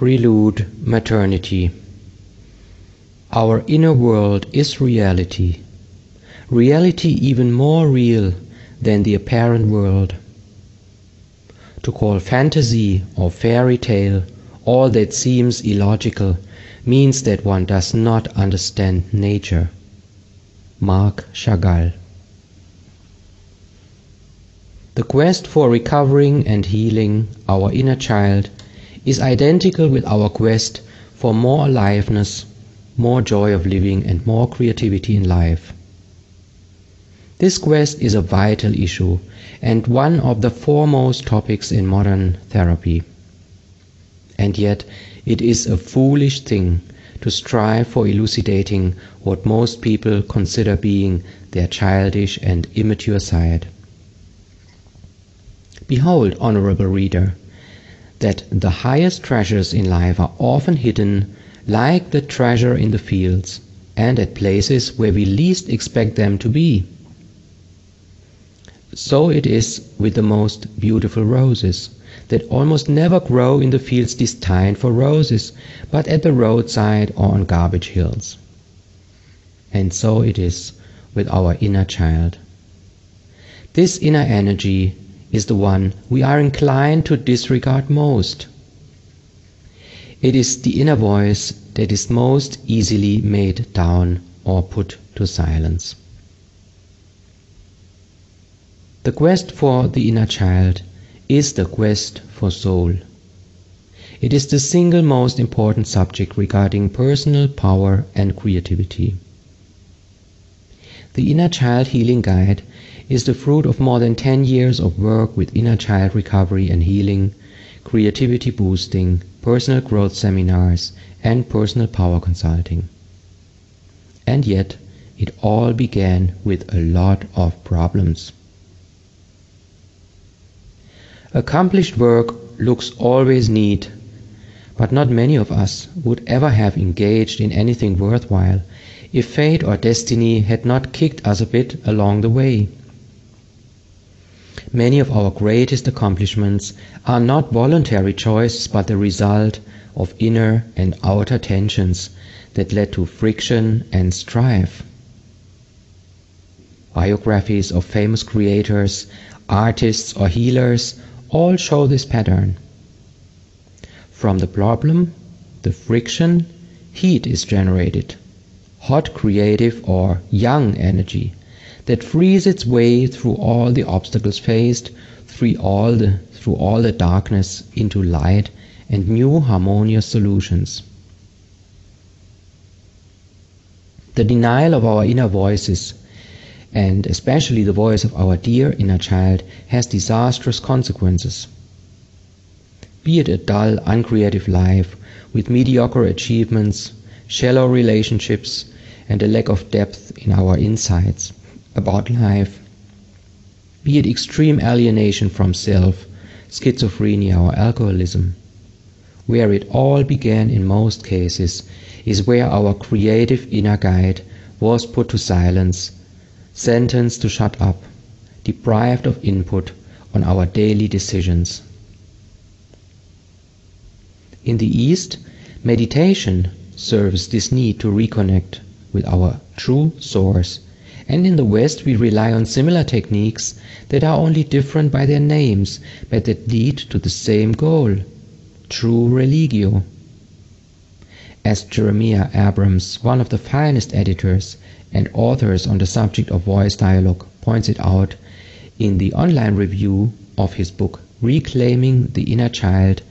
Prelude Maternity Our inner world is reality, reality even more real than the apparent world. To call fantasy or fairy tale all that seems illogical means that one does not understand nature. Marc Chagall The quest for recovering and healing our inner child is identical with our quest for more aliveness, more joy of living, and more creativity in life. This quest is a vital issue and one of the foremost topics in modern therapy. And yet, it is a foolish thing to strive for elucidating what most people consider being their childish and immature side. Behold, honorable reader, that the highest treasures in life are often hidden like the treasure in the fields and at places where we least expect them to be. So it is with the most beautiful roses, that almost never grow in the fields destined for roses, but at the roadside or on garbage hills. And so it is with our inner child. This inner energy is the one we are inclined to disregard most. It is the inner voice that is most easily made down or put to silence. The quest for the inner child is the quest for soul. It is the single most important subject regarding personal power and creativity. The Inner Child Healing Guide is the fruit of more than 10 years of work with inner child recovery and healing, creativity boosting, personal growth seminars, and personal power consulting. And yet, it all began with a lot of problems. Accomplished work looks always neat, but not many of us would ever have engaged in anything worthwhile if fate or destiny had not kicked us a bit along the way. Many of our greatest accomplishments are not voluntary choices but the result of inner and outer tensions that led to friction and strife. Biographies of famous creators, artists, or healers all show this pattern. From the problem, the friction, heat is generated, hot creative or yang energy that frees its way through all the obstacles faced, through all the, through all the darkness into light and new harmonious solutions. The denial of our inner voices, and especially the voice of our dear inner child, has disastrous consequences. Be it a dull, uncreative life with mediocre achievements, shallow relationships, and a lack of depth in our insights about life, be it extreme alienation from self, schizophrenia, or alcoholism. Where it all began in most cases is where our creative inner guide was put to silence, sentenced to shut up, deprived of input on our daily decisions. In the East, meditation serves this need to reconnect with our true source and in the West we rely on similar techniques that are only different by their names, but that lead to the same goal true religio. As Jeremiah Abrams, one of the finest editors and authors on the subject of voice dialogue, points it out in the online review of his book Reclaiming the Inner Child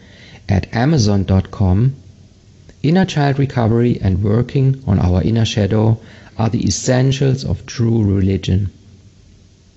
at Amazon.com, Inner Child Recovery and Working on Our Inner Shadow are the essentials of true religion.